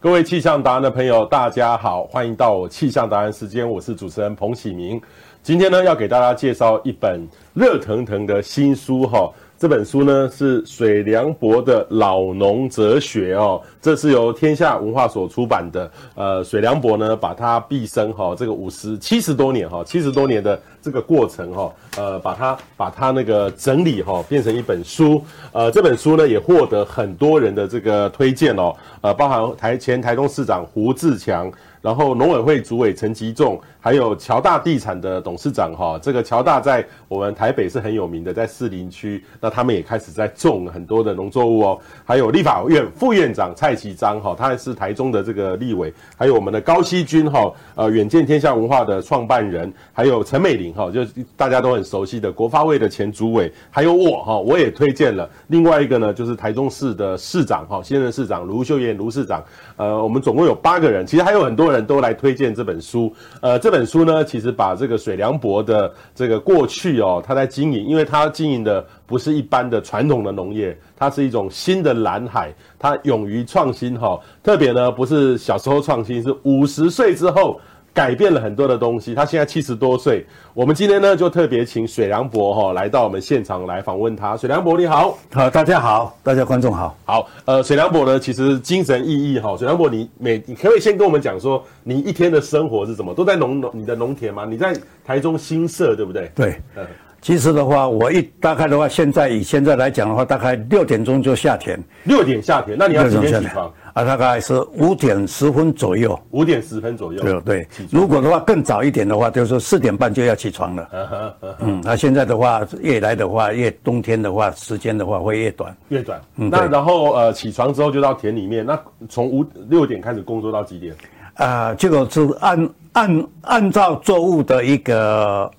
各位气象达人的朋友，大家好，欢迎到我气象达人时间，我是主持人彭启明。今天呢，要给大家介绍一本热腾腾的新书哈。这本书呢是水良博的老农哲学哦，这是由天下文化所出版的。呃，水良博呢把他毕生哈这个五十七十多年哈七十多年的这个过程哈，呃，把它把它那个整理哈变成一本书。呃，这本书呢也获得很多人的这个推荐哦，呃，包含台前台东市长胡志强。然后农委会主委陈吉仲，还有乔大地产的董事长哈，这个乔大在我们台北是很有名的，在士林区，那他们也开始在种很多的农作物哦。还有立法院副院长蔡其章哈，他还是台中的这个立委，还有我们的高希君哈，呃，远见天下文化的创办人，还有陈美玲，就是大家都很熟悉的国发会的前主委，还有我哈，我也推荐了。另外一个呢，就是台中市的市长哈，现任市长卢秀燕卢市长，呃，我们总共有八个人，其实还有很多人。都来推荐这本书，呃，这本书呢，其实把这个水梁博的这个过去哦，他在经营，因为他经营的不是一般的传统的农业，它是一种新的蓝海，他勇于创新哈、特别呢不是小时候创新，是五十岁之后。改变了很多的东西。他现在七十多岁，我们今天呢就特别请水良博哈来到我们现场来访问他。水良博你好，好，大家好，大家观众好，好，呃，水良博呢其实精神奕奕哈。水良博你每你可以先跟我们讲说你一天的生活是什么？都在农农你的农田吗？你在台中新社对不对？对，嗯。其实的话，我一大概的话，现在以现在来讲的话，大概六点钟就下田。六点下田，那你要几点起床？啊，大概是五点十分左右。五点十分左右。对对。如果的话更早一点的话，就是说四点半就要起床了。嗯那现在的话，越来的话，越冬天的话，时间的话会越短。越短。嗯。那然后呃，起床之后就到田里面。那从五六点开始工作到几点？啊，这个是按按按照作物的一个。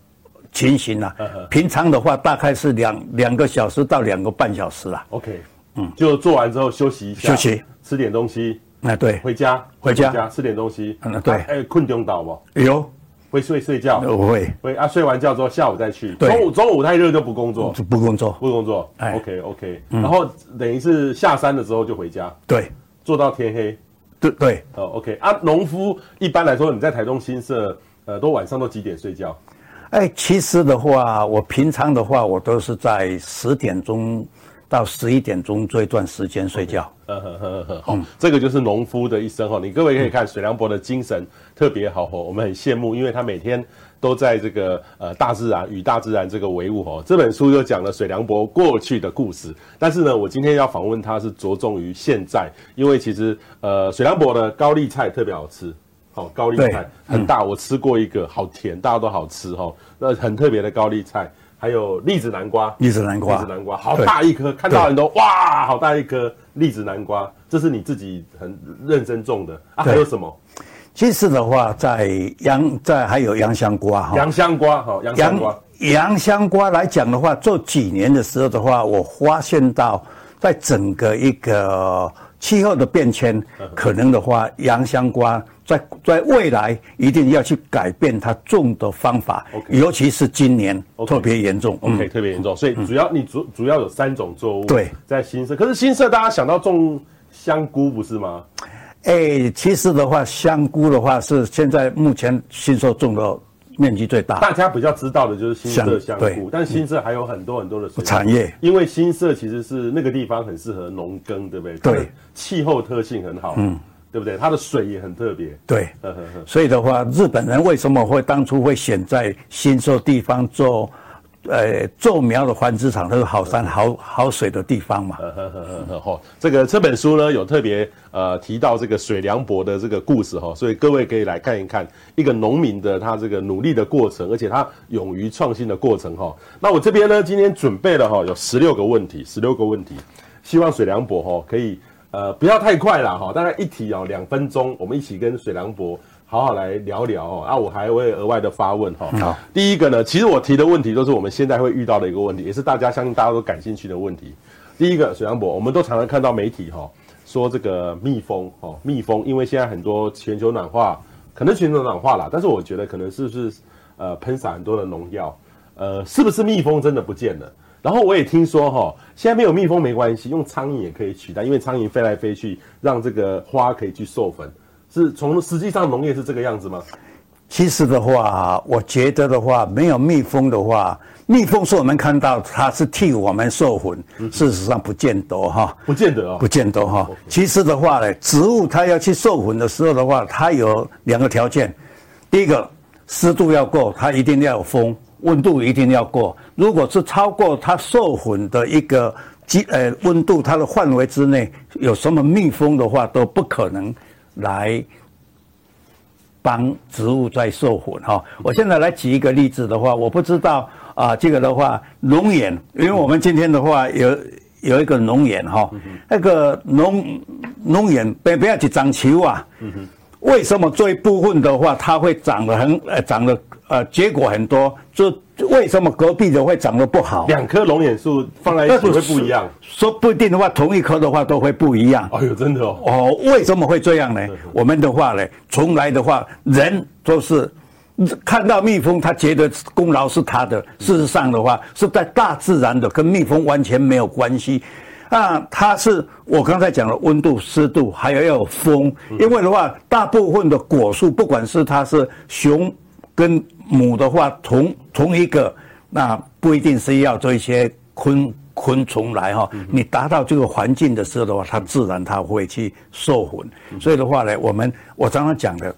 情形啊，平常的话大概是两两个小时到两个半小时啦。OK，嗯，就做完之后休息一下，休息，吃点东西。哎，对，回家，回家，吃点东西。嗯，对。哎，困中倒不？有，会睡睡觉。我会。会啊，睡完觉之后下午再去。中午中午太热就不工作。不工作。不工作。哎，OK OK。然后等于是下山的时候就回家。对。做到天黑。对对。哦，OK 啊，农夫一般来说你在台中新社，呃，都晚上都几点睡觉？哎，其实的话，我平常的话，我都是在十点钟到十一点钟这一段时间睡觉。嗯哼哼哼，好，这个就是农夫的一生哈。你各位可以看水梁博的精神特别好哦，我们很羡慕，因为他每天都在这个呃大自然与大自然这个为伍哈。这本书又讲了水梁博过去的故事，但是呢，我今天要访问他是着重于现在，因为其实呃水梁博的高丽菜特别好吃。哦，高丽菜很大，我吃过一个，好甜，大家都好吃哈。那很特别的高丽菜，还有栗子南瓜，栗子南瓜，栗子南瓜，好大一颗，看到很多哇，好大一颗栗子南瓜，这是你自己很认真种的。啊？还有什么？其实的话，在洋在还有洋香瓜。哈，洋香瓜哈，洋香瓜，洋香瓜来讲的话，做几年的时候的话，我发现到在整个一个气候的变迁，可能的话，洋香瓜。在在未来一定要去改变它种的方法，okay, 尤其是今年特别严重，OK，特别严重。所以主要、嗯、你主主要有三种作物，对，在新社。可是新社大家想到种香菇不是吗？哎、欸，其实的话，香菇的话是现在目前新社种的面积最大。大家比较知道的就是新社香菇，对，但新社还有很多很多的产业。因为新社其实是那个地方很适合农耕，对不对？对，气候特性很好。嗯。对不对？它的水也很特别。对，所以的话，日本人为什么会当初会选在新社地方做，呃，种苗的繁殖场，都是好山好好水的地方嘛。呵。这个这本书呢，有特别呃提到这个水良博的这个故事哈，所以各位可以来看一看一个农民的他这个努力的过程，而且他勇于创新的过程哈。那我这边呢，今天准备了哈，有十六个问题，十六个问题，希望水良博哈可以。呃，不要太快了哈，大概一题哦，两分钟，我们一起跟水良博好好来聊聊哦。啊，我还会额外的发问哈。好，第一个呢，其实我提的问题都是我们现在会遇到的一个问题，也是大家相信大家都感兴趣的问题。第一个，水杨博，我们都常常看到媒体哈说这个蜜蜂哦，蜜蜂，因为现在很多全球暖化，可能全球暖化啦，但是我觉得可能是不是呃喷洒很多的农药，呃，是不是蜜蜂真的不见了？然后我也听说哈，现在没有蜜蜂没关系，用苍蝇也可以取代，因为苍蝇飞来飞去，让这个花可以去授粉。是从实际上农业是这个样子吗？其实的话，我觉得的话，没有蜜蜂的话，蜜蜂是我们看到它是替我们授粉，嗯、事实上不见得哈，不见得啊，不见得哈。其实的话呢，植物它要去授粉的时候的话，它有两个条件，第一个湿度要够，它一定要有风。温度一定要过，如果是超过它授粉的一个基呃温度，它的范围之内有什么蜜蜂的话，都不可能来帮植物在授粉哈。我现在来举一个例子的话，我不知道啊，这个的话龙眼，因为我们今天的话有有一个龙眼哈，那个龙龙眼不不要去长球啊，为什么这一部分的话它会长得很呃长得？呃，结果很多，就为什么隔壁的会长得不好？两棵龙眼树放在一起会不一样？说不定的话，同一棵的话都会不一样。哎呦，真的哦！哦，为什么会这样呢？我们的话呢，从来的话，人都是看到蜜蜂，他觉得功劳是他的。事实上的话，是在大自然的，跟蜜蜂完全没有关系。啊，它是我刚才讲的温度、湿度，还有要有风。因为的话，大部分的果树，不管是它是雄跟母的话，同同一个，那不一定是要做一些昆昆虫来哈。你达到这个环境的时候的话，它自然它会去授粉。所以的话呢，我们我常常讲的，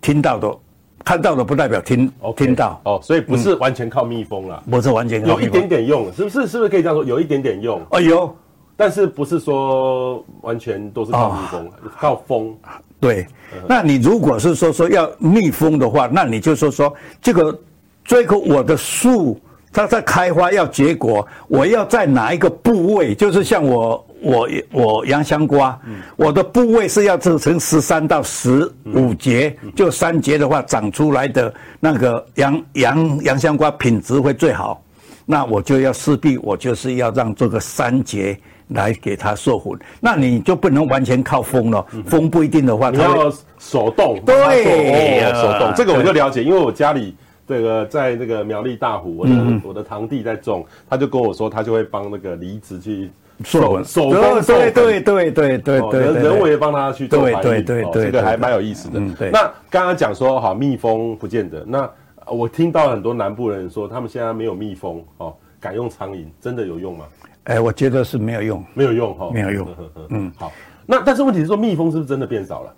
听到的、看到的不代表听 Okay, 听到哦，所以不是完全靠蜜蜂了，不是完全靠有一点点用，是不是？是不是可以这样说？有一点点用哦，有，但是不是说完全都是靠蜜蜂，哦、靠风。对，那你如果是说说要密封的话，那你就说说这个，最后我的树它在开花要结果，我要在哪一个部位？就是像我我我洋香瓜，我的部位是要做成十三到十五节，就三节的话长出来的那个洋洋洋香瓜品质会最好，那我就要势必我就是要让这个三节。来给它授粉，那你就不能完全靠风了。风不一定的话，你要手动。对，手动。这个我就了解，因为我家里这个在那个苗栗大湖，我的我的堂弟在种，他就跟我说，他就会帮那个梨子去授粉，手工授粉。对对对对对，人人为帮他去做繁育。对对对，这个还蛮有意思的。那刚刚讲说哈，蜜蜂不见得。那我听到很多南部人说，他们现在没有蜜蜂哦，改用苍蝇，真的有用吗？哎，我觉得是没有用，没有用哈，没有用。嗯，好。那但是问题是说，蜜蜂是不是真的变少了？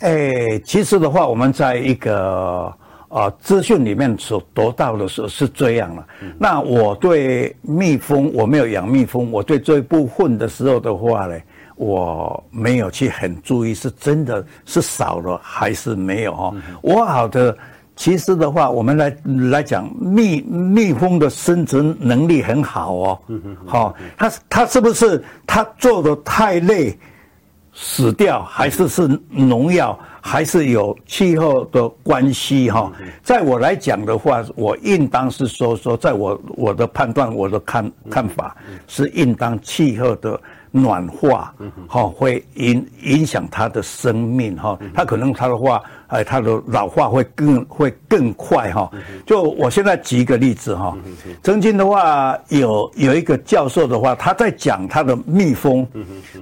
哎，其实的话，我们在一个呃资讯里面所得到的时候是这样了。那我对蜜蜂，我没有养蜜蜂，我对这一部分的时候的话呢，我没有去很注意，是真的是少了还是没有哈？我好的。其实的话，我们来来讲，蜜蜜蜂的生存能力很好哦。好，它它是不是它做的太累死掉，还是是农药，还是有气候的关系哈？在我来讲的话，我应当是说说，在我我的判断，我的看看法是应当气候的。暖化，哈，会影影响它的生命，哈，它可能它的话，哎，它的老化会更会更快，哈。就我现在举一个例子，哈，曾经的话有有一个教授的话，他在讲他的蜜蜂，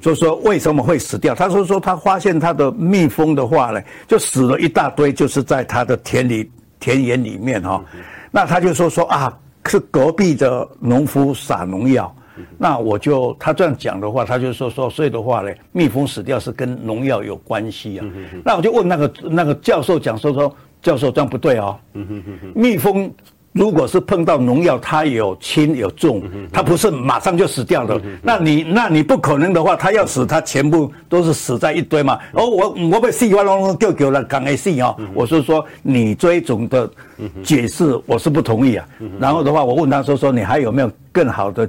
就说为什么会死掉？他说说他发现他的蜜蜂的话呢，就死了一大堆，就是在他的田里田园里面，哈。那他就说说啊，是隔壁的农夫撒农药。那我就他这样讲的话，他就说说，所以的话呢，蜜蜂死掉是跟农药有关系啊。那我就问那个那个教授讲说说，教授这样不对哦。蜜蜂如果是碰到农药，它有轻有重，它不是马上就死掉的。那你那你不可能的话，它要死，它全部都是死在一堆嘛。哦，我我被死完了，就给了讲 A 死哦。我是说你这一种的解释，我是不同意啊。然后的话，我问他说说，你还有没有更好的？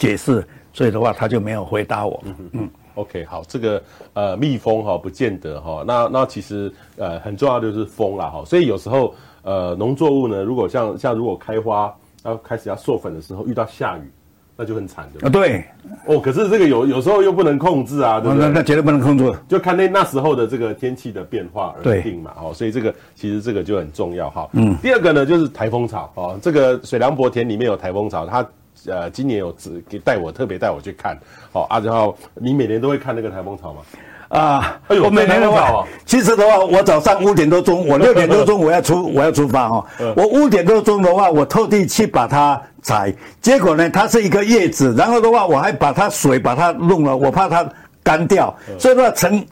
解释，所以的话他就没有回答我。嗯嗯，OK，好，这个呃蜜蜂哈不见得哈，那那其实呃很重要的就是蜂啦哈，所以有时候呃农作物呢，如果像像如果开花要开始要授粉的时候遇到下雨，那就很惨的。啊对，哦，可是这个有有时候又不能控制啊，对不对？那那绝对不能控制，就看那那时候的这个天气的变化而定嘛。哦，所以这个其实这个就很重要哈。嗯，第二个呢就是台风草哦，这个水梁博田里面有台风草，它。呃今年有只给带我特别带我去看，好啊，然后你每年都会看那个台风草吗？啊，哎，我每年的话，其实的话，我早上五点多钟，我 六点多钟我要出我要出发哈，我五点多钟的话，我特地去把它采，结果呢，它是一个叶子，然后的话，我还把它水把它弄了，我怕它干掉，所以的话从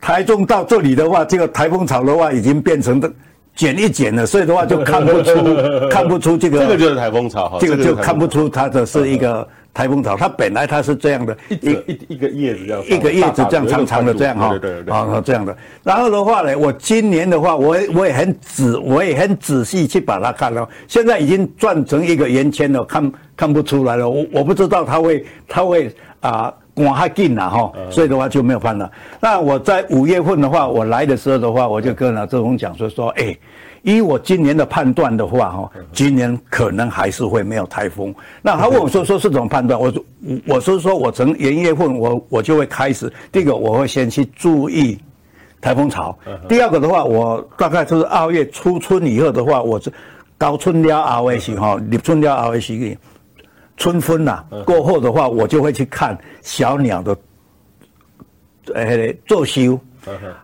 台中到这里的话，这个台风草的话已经变成的剪一剪了，所以的话就看不出 看不出这个，这个就是台风草，这个就看不出它的是一个。台风草，它本来它是这样的，一一一个叶子这样，一个叶子这样长长的这样哈，对对对，啊这样的。然后的话呢，我今年的话，我我也很仔，我也很仔细去把它看了。现在已经转成一个圆圈了，看看不出来了。我我不知道它会它会啊刮还紧了哈，所以的话就没有办了。那我在五月份的话，我来的时候的话，我就跟老志峰讲说说，哎。以我今年的判断的话，哈，今年可能还是会没有台风。那他问我说，说是怎么判断？我说，我是说我从元月份我我就会开始，第一个我会先去注意台风潮。第二个的话，我大概就是二月初春以后的话，我是高春了后的时候，立春了后的时候，春分呐过后的话，我就会去看小鸟的，呃，作休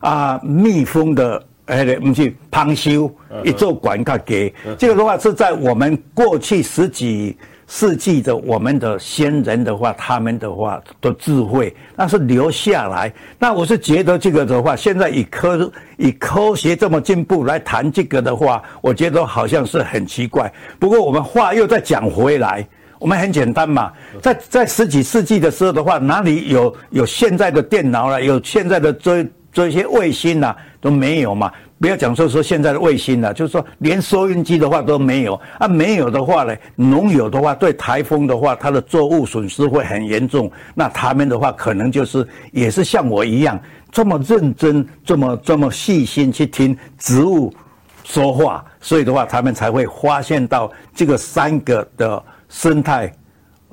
啊，蜜蜂的。哎，不是旁修，一座管卡给这个的话是在我们过去十几世纪的我们的先人的话，他们的话的智慧，那是留下来。那我是觉得这个的话，现在以科以科学这么进步来谈这个的话，我觉得好像是很奇怪。不过我们话又再讲回来，我们很简单嘛，在在十几世纪的时候的话，哪里有有现在的电脑了，有现在的这这些卫星呐？都没有嘛，不要讲说说现在的卫星了，就是说连收音机的话都没有啊，没有的话呢，农友的话对台风的话，它的作物损失会很严重。那他们的话可能就是也是像我一样这么认真，这么这么细心去听植物说话，所以的话他们才会发现到这个三个的生态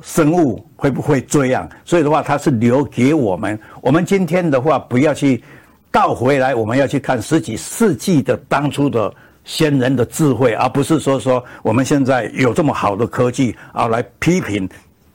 生物会不会这样。所以的话，它是留给我们。我们今天的话不要去。倒回来，我们要去看十几世纪的当初的先人的智慧，而不是说说我们现在有这么好的科技啊来批评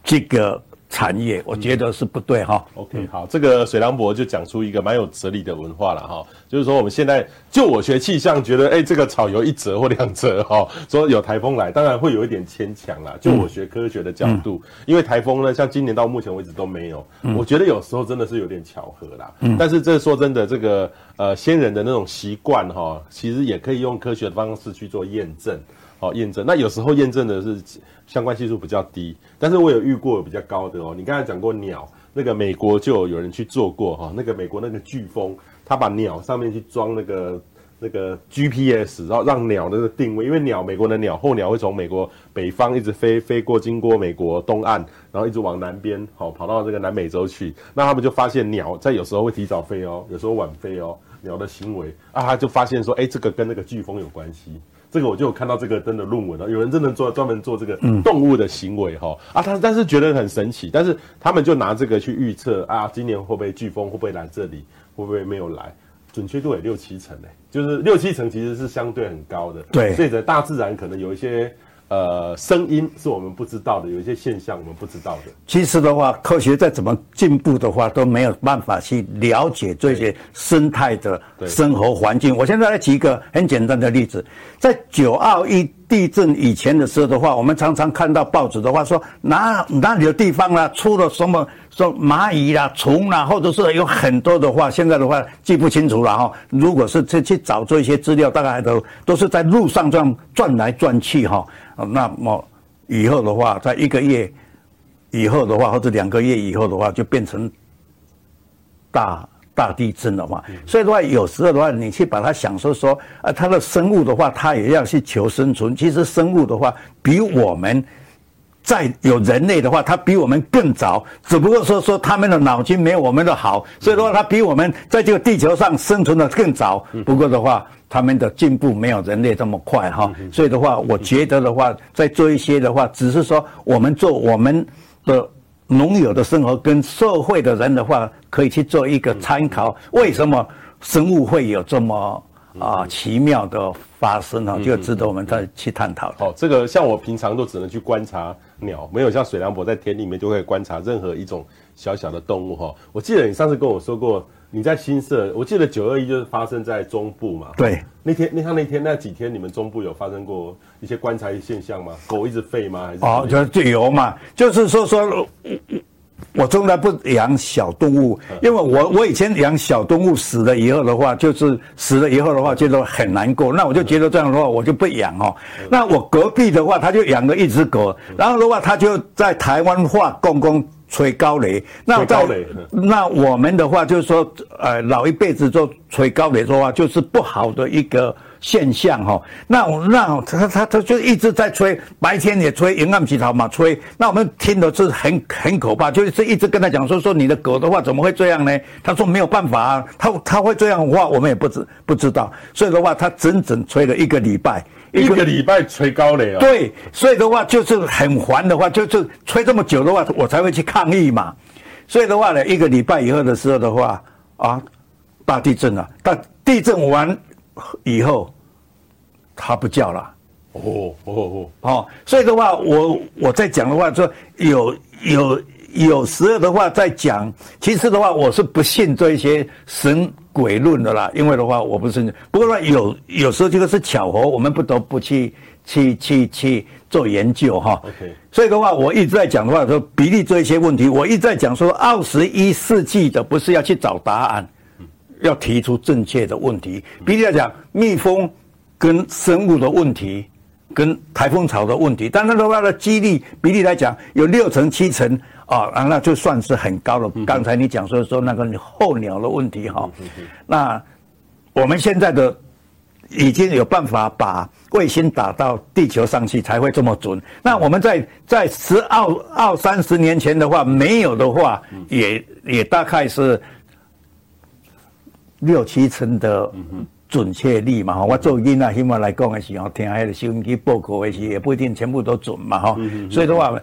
这个。产业，我觉得是不对哈。OK，好，这个水良博就讲出一个蛮有哲理的文化了哈，就是说我们现在就我学气象，觉得哎，这个草有一折或两折哈，说有台风来，当然会有一点牵强啦。就我学科学的角度，因为台风呢，像今年到目前为止都没有，我觉得有时候真的是有点巧合啦。但是这说真的，这个呃先人的那种习惯哈，其实也可以用科学的方式去做验证。好，验证，那有时候验证的是相关系数比较低，但是我有遇过比较高的哦。你刚才讲过鸟，那个美国就有人去做过哈，那个美国那个飓风，他把鸟上面去装那个那个 GPS，然后让鸟那个定位，因为鸟美国的鸟候鸟会从美国北方一直飞飞过，经过美国东岸，然后一直往南边，好跑到这个南美洲去，那他们就发现鸟在有时候会提早飞哦，有时候晚飞哦，鸟的行为啊，他就发现说，哎，这个跟那个飓风有关系。这个我就有看到这个真的论文了，有人真的做专门做这个动物的行为哈、嗯、啊，他但是觉得很神奇，但是他们就拿这个去预测啊，今年会不会飓风会不会来这里，会不会没有来，准确度也六七成呢，就是六七成其实是相对很高的，对，所以在大自然可能有一些。呃，声音是我们不知道的，有一些现象我们不知道的。其实的话，科学再怎么进步的话，都没有办法去了解这些生态的生活环境。我现在来举一个很简单的例子，在九二一地震以前的时候的话，我们常常看到报纸的话说，哪哪里的地方呢，出了什么说蚂蚁啦、虫啦，或者是有很多的话，现在的话记不清楚了哈。如果是去去找这些资料，大概都都是在路上这样转来转去哈。那么以后的话，在一个月以后的话，或者两个月以后的话，就变成大大地震的话。所以的话，有时候的话，你去把它想说说，啊，它的生物的话，它也要去求生存。其实生物的话，比我们在有人类的话，它比我们更早。只不过说说他们的脑筋没有我们的好，所以的话，它比我们在这个地球上生存的更早。不过的话。他们的进步没有人类这么快哈，所以的话，我觉得的话，在做一些的话，只是说我们做我们的农友的生活跟社会的人的话，可以去做一个参考。为什么生物会有这么啊奇妙的发生呢？就值得我们再去探讨。好，这个像我平常都只能去观察。鸟，没有像水梁伯在田里面就会观察任何一种小小的动物哈。我记得你上次跟我说过，你在新社，我记得九二一就是发生在中部嘛。对，那天那他那天那几天，你们中部有发生过一些观察现象吗？狗一直吠吗？还是哦，就就有嘛，就是说说。我从来不养小动物，因为我我以前养小动物死了以后的话，就是死了以后的话，觉得很难过。那我就觉得这样的话，我就不养哦。那我隔壁的话，他就养了一只狗，然后的话，他就在台湾话公公吹高雷。那在那我们的话就是说，呃，老一辈子做吹高雷的话，就是不好的一个。现象哈，那我那他他他就一直在吹，白天也吹，阴暗起头嘛吹，那我们听的是很很可怕，就是一直跟他讲说说你的狗的话怎么会这样呢？他说没有办法啊，他他会这样的话，我们也不知不知道，所以的话他整整吹了一个礼拜，一个礼拜吹高了啊。对，所以的话就是很烦的话，就是吹这么久的话，我才会去抗议嘛。所以的话呢，一个礼拜以后的时候的话啊，大地震了，大地震完。以后，他不叫了。哦哦哦哦，所以的话，我我在讲的话说，有有有时候的话在讲，其实的话，我是不信这些神鬼论的啦。因为的话，我不信。不过呢，有有时候这个是巧合，我们不得不去去去去做研究哈。OK。所以的话，我一直在讲的话说，比例这一些问题，我一直在讲说，二十一世纪的不是要去找答案。要提出正确的问题，比如来讲，蜜蜂跟生物的问题，跟台风潮的问题，但是的话的几率比例来讲，有六成七成啊，那就算是很高了。刚才你讲说说那个候鸟的问题哈，那我们现在的已经有办法把卫星打到地球上去才会这么准。那我们在在十二二三十年前的话，没有的话，也也大概是。六七成的准确率嘛，哈，我做囡仔希望来讲的时候，听迄个收音机报告的时候，也不一定全部都准嘛，哈。所以的话，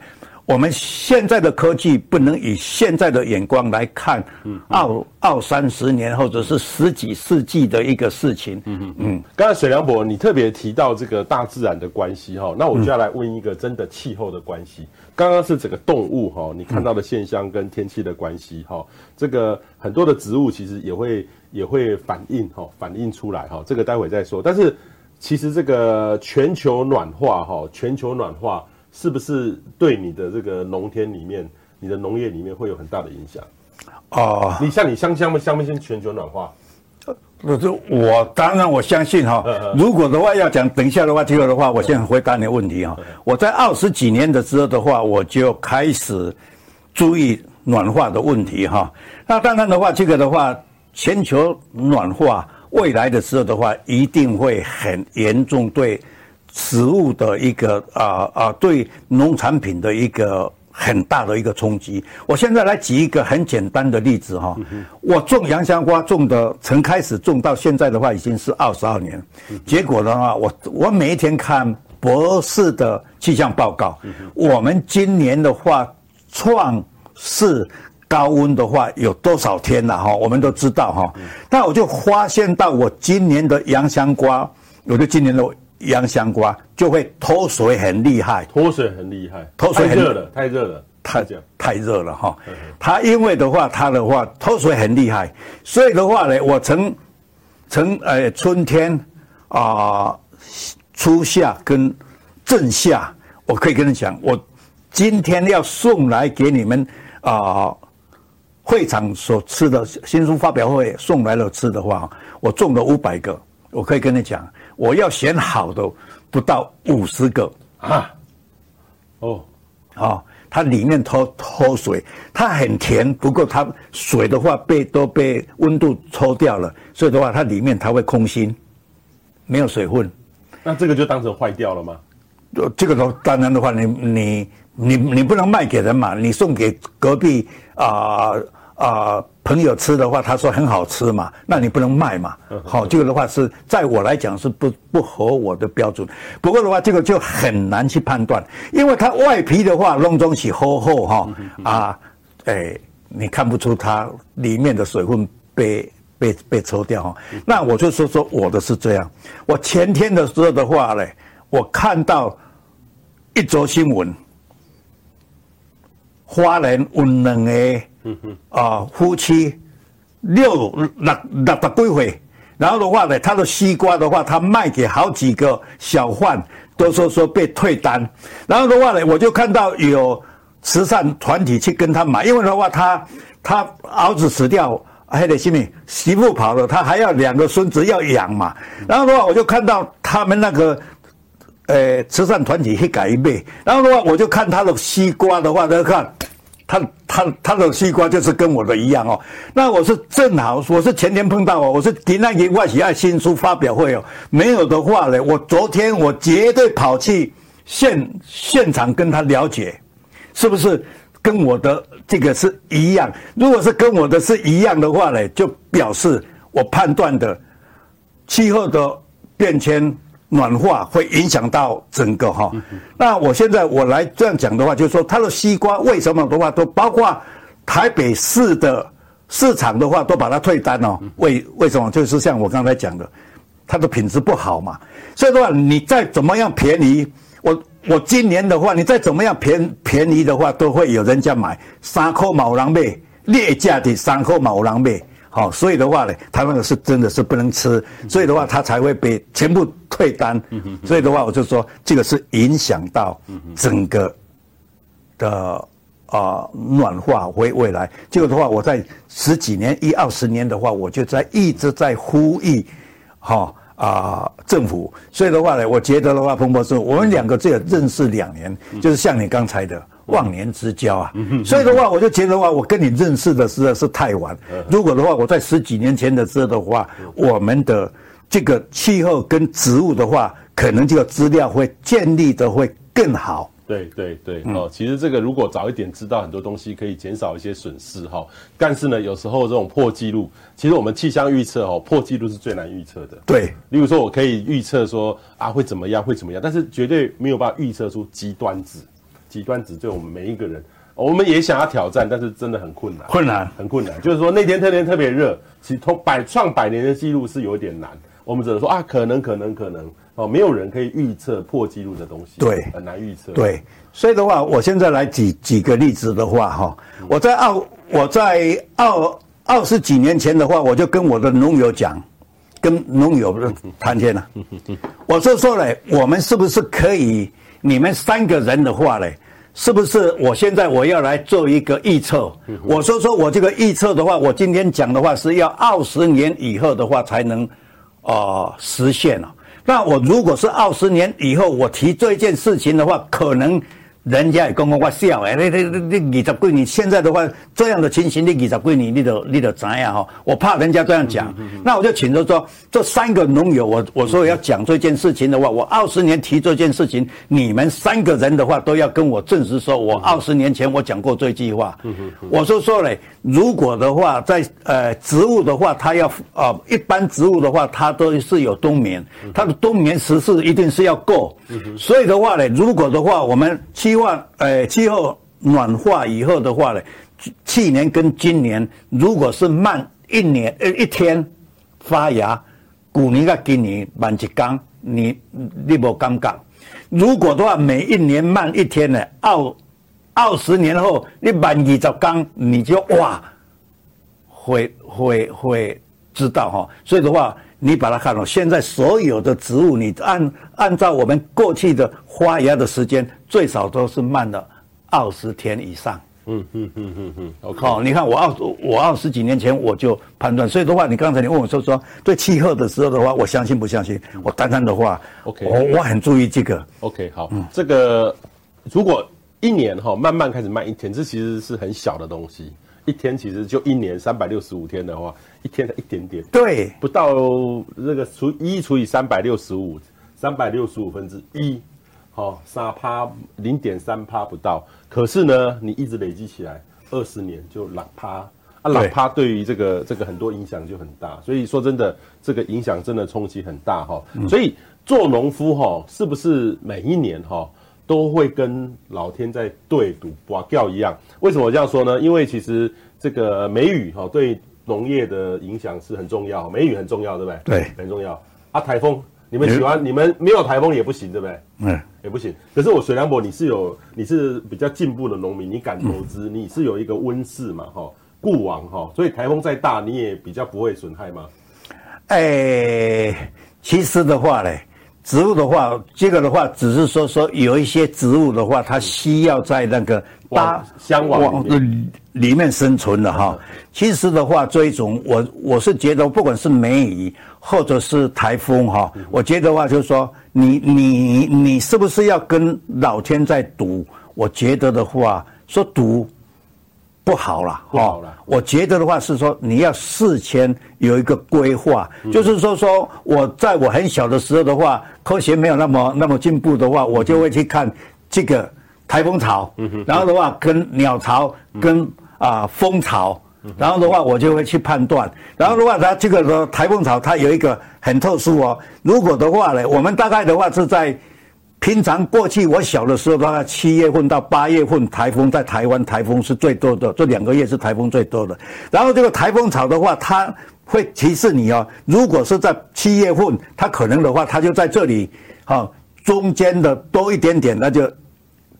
我们现在的科技不能以现在的眼光来看二二三十年或者是十几世纪的一个事情。嗯嗯嗯。刚才水良博你特别提到这个大自然的关系哈，那我就要来问一个真的气候的关系。刚刚是整个动物哈，你看到的现象跟天气的关系哈，这个很多的植物其实也会。也会反映哈，反映出来哈，这个待会再说。但是其实这个全球暖化哈，全球暖化是不是对你的这个农田里面、你的农业里面会有很大的影响？哦，你像你相相不相信全球暖化？我我当然我相信哈。如果的话要讲，等一下的话，这个的话，我先回答你的问题哈。我在二十几年的时候的话，我就开始注意暖化的问题哈。那当然的话，这个的话。全球暖化未来的时候的话，一定会很严重，对食物的一个啊啊，对农产品的一个很大的一个冲击。我现在来举一个很简单的例子哈，我种洋香瓜种的，从开始种到现在的话，已经是二十二年。结果的话，我我每一天看博士的气象报告，我们今年的话创是。高温的话有多少天了哈？我们都知道哈。但我就发现到我今年的洋香瓜，我就今年的洋香瓜就会脱水很厉害，脱水很厉害，脱水很热了，太热了，太太热了哈。它因为的话，它的话脱水很厉害，所以的话呢，我从从呃春天啊初夏跟正夏，我可以跟你讲，我今天要送来给你们啊。会场所吃的新书发表会送来了吃的话，我种了五百个，我可以跟你讲，我要选好的不到五十个啊。哦，哦，它里面脱脱水，它很甜，不过它水的话被都被温度抽掉了，所以的话它里面它会空心，没有水分。那这个就当成坏掉了吗？这个都当然的话，你你你你不能卖给人嘛，你送给隔壁啊。呃啊、呃，朋友吃的话，他说很好吃嘛，那你不能卖嘛。好，这个的话是在我来讲是不不合我的标准。不过的话，这个就很难去判断，因为它外皮的话弄东西厚厚哈啊，哎，你看不出它里面的水分被被被抽掉哈。那我就说说我的是这样，我前天的时候的话呢，我看到一则新闻，花莲有两个啊、夫妻六六六十几岁，然后的话呢，他的西瓜的话，他卖给好几个小贩，都说说被退单，然后的话呢，我就看到有慈善团体去跟他买，因为的话他他儿子死掉，还得什么媳妇跑了，他还要两个孙子要养嘛，然后的话我就看到他们那个。呃，慈善团体去改一倍，然后的话，我就看他的西瓜的话，他看，他他他的西瓜就是跟我的一样哦。那我是正好，我是前天碰到哦，我是给那个外企爱新书发表会哦，没有的话呢，我昨天我绝对跑去现现场跟他了解，是不是跟我的这个是一样？如果是跟我的是一样的话呢，就表示我判断的气候的变迁。暖化会影响到整个哈，那我现在我来这样讲的话，就是说它的西瓜为什么的话都包括台北市的市场的话都把它退单哦，为为什么？就是像我刚才讲的，它的品质不好嘛，所以的话你再怎么样便宜，我我今年的话你再怎么样便便宜的话，都会有人家买，三块毛狼糜劣价的三块毛狼糜。好，所以的话呢，他那个是真的是不能吃，所以的话他才会被全部退单。所以的话，我就说这个是影响到整个的啊、呃、暖化未未来。这个的话，我在十几年一二十年的话，我就在一直在呼吁，哈啊政府。所以的话呢，我觉得的话，彭博士，我们两个只有认识两年，就是像你刚才的。忘年之交啊，所以的话，我就觉得话，我跟你认识的实在是太晚。如果的话，我在十几年前的时候的话，我们的这个气候跟植物的话，可能这个资料会建立的会更好。对对对，哦，其实这个如果早一点知道很多东西，可以减少一些损失哈。但是呢，有时候这种破纪录，其实我们气象预测哦，破纪录是最难预测的。对，例如说我可以预测说啊会怎么样会怎么样，但是绝对没有办法预测出极端值。极端值对我们每一个人，我们也想要挑战，但是真的很困难，困难，很困难。就是说那天特别特别热，其实从百创百年的记录是有点难。我们只能说啊，可能可能可能哦，没有人可以预测破纪录的东西，对，很难预测。对，所以的话，我现在来举几个例子的话，哈，我在二我在二二十几年前的话，我就跟我的农友讲，跟农友谈天了，我就说嘞，我们是不是可以？你们三个人的话嘞，是不是？我现在我要来做一个预测。我说说我这个预测的话，我今天讲的话是要二十年以后的话才能，呃，实现了。那我如果是二十年以后，我提这件事情的话，可能。人家也跟我笑哎，你你你二十几年，现在的话这样的情形，你二十几年你都你都怎样哈？我怕人家这样讲，那我就请着说，这三个农友，我我说要讲这件事情的话，我二十年提这件事情，你们三个人的话都要跟我证实说，我二十年前我讲过这句话。我说说嘞，如果的话在呃植物的话，它要啊一般植物的话，它都是有冬眠，它的冬眠时是一定是要够。所以的话嘞，如果的话我们望。呃，气候暖化以后的话呢，去年跟今年如果是慢一年呃一天发芽，去年跟今年慢一天，你你无感觉？如果的话，每一年慢一天呢，二二十年后你慢二十天，你就哇，会会会知道哈。所以的话，你把它看了，现在所有的植物，你按按照我们过去的发芽的时间。最少都是慢了二十天以上。嗯嗯嗯嗯嗯。好、你看我二我二十几年前我就判断，所以的话，你刚才你问我说说对气候的时候的话，我相信不相信？我单单的话，OK，我我很注意这个。OK，好，嗯、这个如果一年哈慢慢开始慢一天，这其实是很小的东西。一天其实就一年三百六十五天的话，一天的一点点，对，不到那个除一除以三百六十五，三百六十五分之一。好，三趴零点三趴不到，可是呢，你一直累积起来，二十年就两趴。啊，两趴对于这个这个很多影响就很大，所以说真的，这个影响真的冲击很大哈。所以做农夫哈，是不是每一年哈都会跟老天在对赌跋筊一样？为什么我这样说呢？因为其实这个梅雨哈对农业的影响是很重要，梅雨很重要，对不对？对，很重要啊。台风你们喜欢，你们没有台风也不行，对不对？嗯，也不行。可是我水良博，你是有，你是比较进步的农民，你敢投资，你是有一个温室嘛，哈，固网哈，所以台风再大，你也比较不会损害吗？哎，其实的话呢，植物的话，这个的话，只是说说有一些植物的话，它需要在那个大箱网里面生存的哈。其实的话，这一种我我是觉得，不管是梅雨或者是台风哈，我觉得的话就是说，你你你是不是要跟老天在赌？我觉得的话，说赌。不好了，不好了。我觉得的话是说，你要事前有一个规划，嗯、就是说，说我在我很小的时候的话，科学没有那么那么进步的话，我就会去看这个台风潮，嗯、然后的话跟鸟巢跟啊、呃、蜂巢，然后的话我就会去判断，然后的话它这个的台风潮它有一个很特殊哦，如果的话呢，我们大概的话是在。平常过去我小的时候，大概七月份到八月份，台风在台湾台风是最多的，这两个月是台风最多的。然后这个台风草的话，它会提示你哦，如果是在七月份，它可能的话，它就在这里，哈，中间的多一点点，那就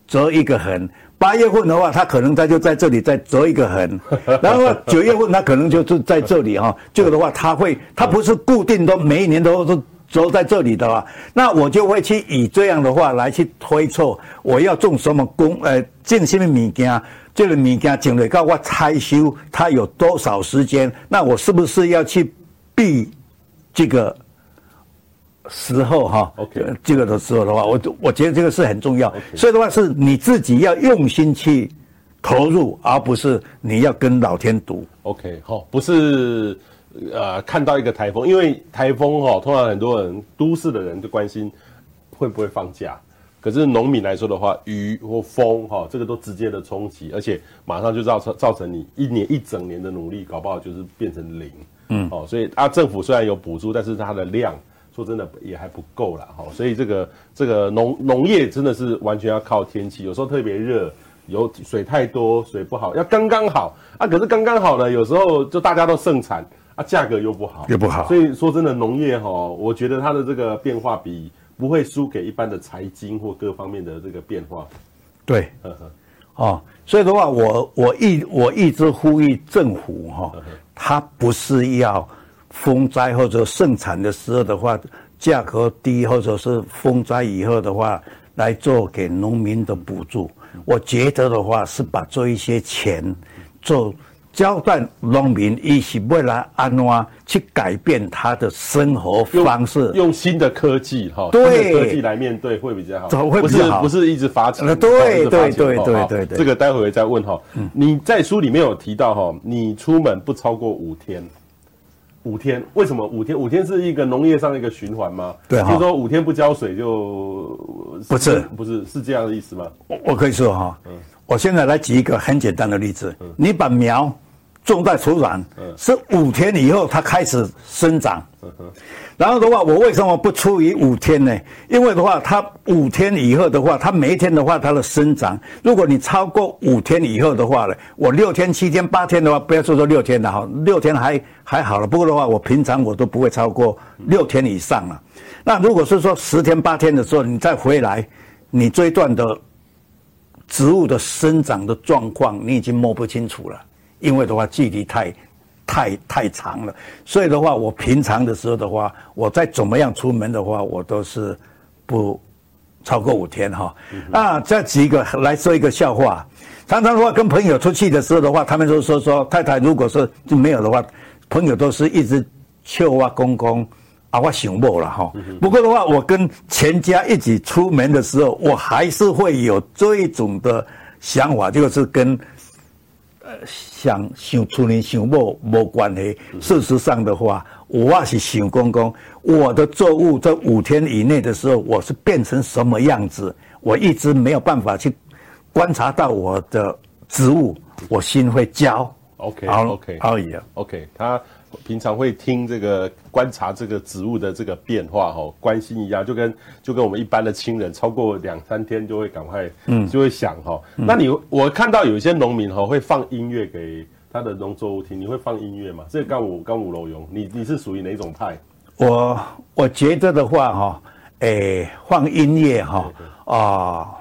折一个痕。八月份的话，它可能它就在这里再折一个痕。然后九月份它可能就是在这里哈，这个的话，它会，它不是固定的，每一年都是。走在这里的话，那我就会去以这样的话来去推测，我要种什么工，呃，种什么物件，这个物件种了到我拆修，它有多少时间？那我是不是要去避这个时候哈？OK，这个的时候的话，我我觉得这个是很重要。所以的话，是你自己要用心去投入，而不是你要跟老天赌。OK，好，不是。呃，看到一个台风，因为台风哈，通常很多人都市的人就关心会不会放假，可是农民来说的话，雨或风哈，这个都直接的冲击，而且马上就造成造成你一年一整年的努力，搞不好就是变成零。嗯，哦，所以啊，政府虽然有补助，但是它的量说真的也还不够啦。哈，所以这个这个农农业真的是完全要靠天气，有时候特别热，有水太多，水不好，要刚刚好啊。可是刚刚好呢，有时候就大家都盛产。啊，价格又不好，又不好，所以说真的，农业哈，我觉得它的这个变化比不会输给一般的财经或各方面的这个变化。对，呵呵，哦，所以的话，我我一我一直呼吁政府哈，它不是要风灾或者盛产的时候的话，价格低，或者是风灾以后的话来做给农民的补助。我觉得的话是把这一些钱做。交代农民，一起为了安怎去改变他的生活方式，用，用新的科技哈，对，科技来面对会比较好，会比较好，不是不是一直发钱，对对对对对对，这个待会再问哈。你在书里面有提到哈，你出门不超过五天，五天为什么五天？五天是一个农业上的一个循环吗？对，就是说五天不浇水就不是不是是这样的意思吗？我我可以说哈，嗯，我现在来举一个很简单的例子，你把苗。种在土壤，是五天以后它开始生长。然后的话，我为什么不出于五天呢？因为的话，它五天以后的话，它每一天的话，它的生长，如果你超过五天以后的话呢，我六天、七天、八天的话，不要说说六天了哈，六天还还好了。不过的话，我平常我都不会超过六天以上了。那如果是说十天、八天的时候，你再回来，你这一段的植物的生长的状况，你已经摸不清楚了。因为的话，距离太、太、太长了，所以的话，我平常的时候的话，我再怎么样出门的话，我都是不超过五天哈。啊，这几个来说一个笑话，常常的话跟朋友出去的时候的话，他们都说说太太，如果说就没有的话，朋友都是一直笑我公公啊，我想某了哈。不过的话，我跟全家一起出门的时候，我还是会有这一种的想法，就是跟。想想出人想某无关系。事实上的话，我也是想公公，我的作物在五天以内的时候，我是变成什么样子？我一直没有办法去观察到我的植物，我心会焦。OK，OK，可以啊。OK，他。平常会听这个观察这个植物的这个变化哈，关心一下，就跟就跟我们一般的亲人，超过两三天就会赶快，嗯，就会想哈。那你我看到有一些农民哈会放音乐给他的农作物听，你会放音乐吗？这个刚五刚五楼用，你你是属于哪种派？我我觉得的话哈，诶，放音乐哈啊，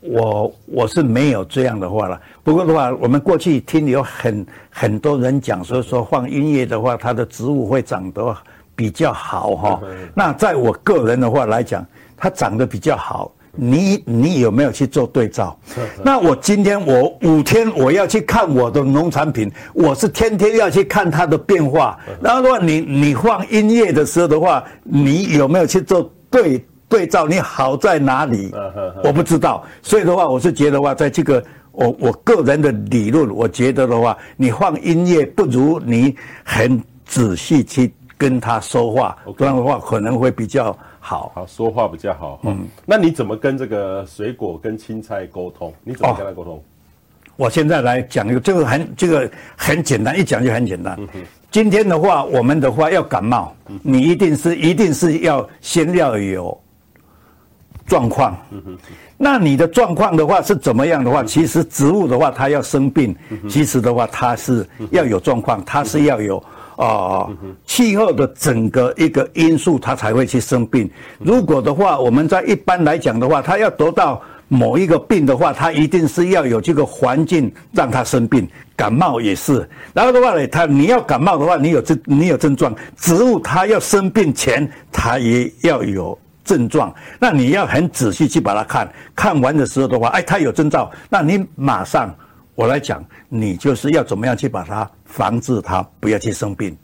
我我是没有这样的话了。不过的话，我们过去听有很很多人讲说说放音乐的话，它的植物会长得比较好哈。那在我个人的话来讲，它长得比较好。你你有没有去做对照？那我今天我五天我要去看我的农产品，我是天天要去看它的变化。然后的话，你你放音乐的时候的话，你有没有去做对对照？你好在哪里？我不知道。所以的话，我是觉得话，在这个我我个人的理论，我觉得的话，你放音乐不如你很仔细去跟他说话，这样的话可能会比较。好好说话比较好。嗯，那你怎么跟这个水果跟青菜沟通？你怎么跟他沟通？哦，我现在来讲一个，这个很这个很简单，一讲就很简单。今天的话，我们的话要感冒，你一定是一定是要先要有状况。那你的状况的话是怎么样的话？其实植物的话，它要生病，其实的话，它是要有状况，它是要有。啊，气候的整个一个因素，它才会去生病。如果的话，我们在一般来讲的话，它要得到某一个病的话，它一定是要有这个环境让它生病。感冒也是，然后的话呢，它你要感冒的话，你有症，你有症状。植物它要生病前，它也要有症状。那你要很仔细去把它看，看完的时候的话，哎，它有征兆，那你马上。我来讲，你就是要怎么样去把它防治它不要去生病。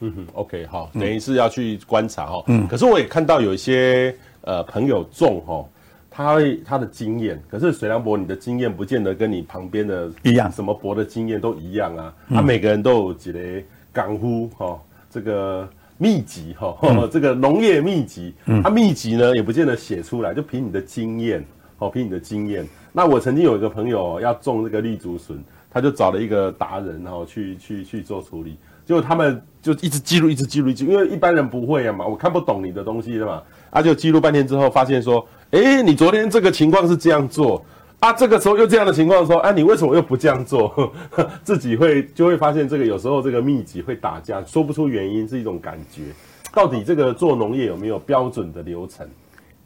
嗯哼，OK，好，等于是要去观察哈。嗯，可是我也看到有一些呃朋友种哈，他他的经验，可是水良博你的经验不见得跟你旁边的一样，什么博的经验都一样啊。他每个人都有几类港呼哈，这个秘籍哈，这个农业秘籍，它秘籍呢也不见得写出来，就凭你的经验，哦，凭你的经验。那我曾经有一个朋友要种这个绿竹笋，他就找了一个达人，然后去去去做处理，结果他们就一直记录，一直记录，因为一般人不会啊嘛，我看不懂你的东西的嘛，啊就记录半天之后，发现说，诶，你昨天这个情况是这样做，啊这个时候又这样的情况说，哎，你为什么又不这样做？自己会就会发现这个有时候这个秘籍会打架，说不出原因，是一种感觉。到底这个做农业有没有标准的流程？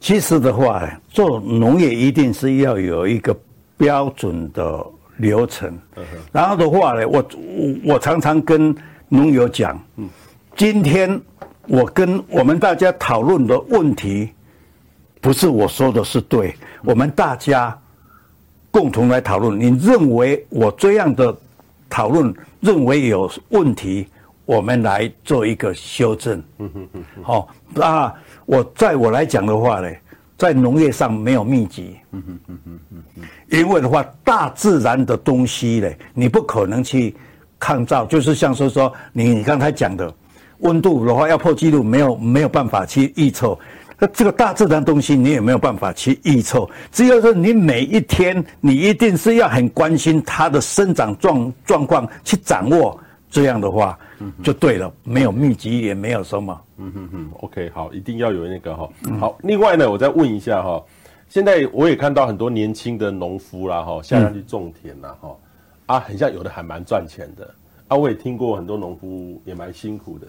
其实的话，做农业一定是要有一个标准的流程。然后的话呢，我我我常常跟农友讲，今天我跟我们大家讨论的问题，不是我说的是对，我们大家共同来讨论。你认为我这样的讨论认为有问题，我们来做一个修正。好，那。我在我来讲的话呢，在农业上没有秘籍，嗯嗯嗯嗯嗯，因为的话，大自然的东西呢，你不可能去抗造，就是像说说你你刚才讲的，温度的话要破纪录，没有没有办法去预测，那这个大自然东西你也没有办法去预测，只有说你每一天你一定是要很关心它的生长状状况去掌握，这样的话。就对了，没有秘籍，也没有什么。嗯哼哼，OK，好，一定要有那个哈。好，另外呢，我再问一下哈，现在我也看到很多年轻的农夫啦哈，下乡去种田啦哈，啊，很像有的还蛮赚钱的。啊，我也听过很多农夫也蛮辛苦的。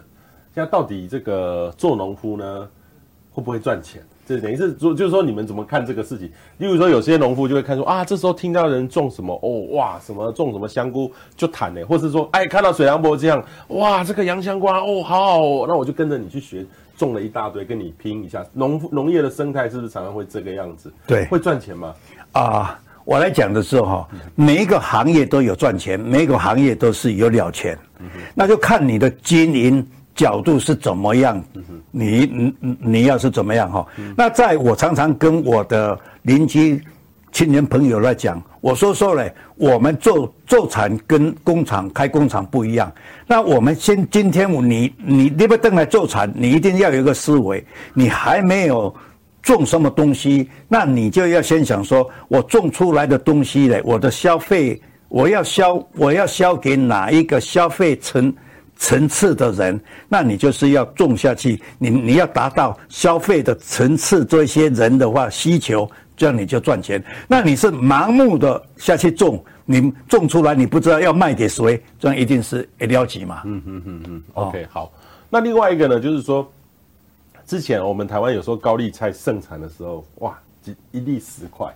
现在到底这个做农夫呢，会不会赚钱？这等于是说，就是说你们怎么看这个事情？例如说，有些农夫就会看说啊，这时候听到人种什么哦，哇，什么种什么香菇就谈呢，或是说，哎，看到水杨伯这样，哇，这个洋香瓜哦，好好哦，那我就跟着你去学，种了一大堆，跟你拼一下。农农业的生态是不是常常会这个样子？对，会赚钱吗？啊，我来讲的时候哈，每一个行业都有赚钱，每一个行业都是有了钱，嗯、那就看你的经营。角度是怎么样？你你你要是怎么样哈？那在我常常跟我的邻居、亲人、朋友来讲，我说说嘞，我们做做产跟工厂开工厂不一样。那我们先今天你你你不等来做产，你一定要有一个思维。你还没有种什么东西，那你就要先想说，我种出来的东西嘞，我的消费我要消我要销给哪一个消费层？层次的人，那你就是要种下去，你你要达到消费的层次，这些人的话需求，这样你就赚钱。那你是盲目的下去种，你种出来你不知道要卖给谁，这样一定是一了急嘛。嗯嗯嗯嗯。OK，好。那另外一个呢，就是说，之前我们台湾有时候高丽菜盛产的时候，哇，一一粒十块，